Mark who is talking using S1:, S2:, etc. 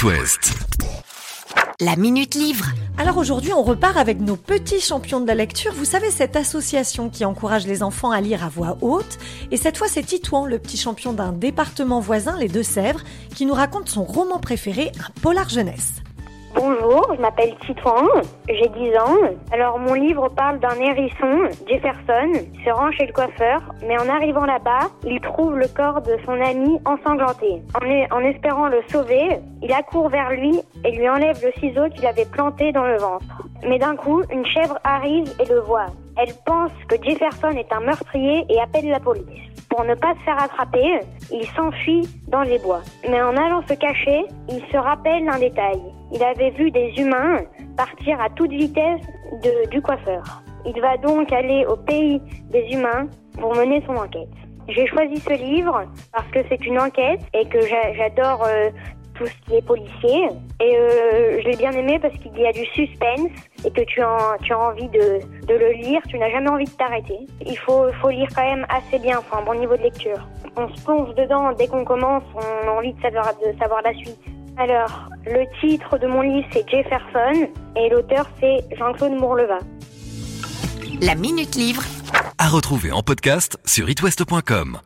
S1: It West.
S2: La Minute Livre.
S3: Alors aujourd'hui, on repart avec nos petits champions de la lecture. Vous savez, cette association qui encourage les enfants à lire à voix haute. Et cette fois, c'est Titouan, le petit champion d'un département voisin, les Deux-Sèvres, qui nous raconte son roman préféré, un polar jeunesse.
S4: Bonjour, je m'appelle Titouan, j'ai 10 ans. Alors mon livre parle d'un hérisson, Jefferson, se rend chez le coiffeur, mais en arrivant là-bas, il trouve le corps de son ami ensanglanté. En, en espérant le sauver, il accourt vers lui et lui enlève le ciseau qu'il avait planté dans le ventre. Mais d'un coup, une chèvre arrive et le voit. Elle pense que Jefferson est un meurtrier et appelle la police. Pour ne pas se faire attraper, il s'enfuit dans les bois. Mais en allant se cacher, il se rappelle un détail. Il avait vu des humains partir à toute vitesse du coiffeur. Il va donc aller au pays des humains pour mener son enquête. J'ai choisi ce livre parce que c'est une enquête et que j'adore euh, tout ce qui est policier. Et euh, je l'ai bien aimé parce qu'il y a du suspense et que tu as, tu as envie de, de le lire, tu n'as jamais envie de t'arrêter. Il faut, faut lire quand même assez bien, enfin un bon niveau de lecture. On se plonge dedans dès qu'on commence, on a envie de savoir, de savoir la suite. Alors, le titre de mon livre c'est Jefferson et l'auteur c'est Jean-Claude Mourleva.
S2: La Minute Livre.
S1: À retrouver en podcast sur itwest.com.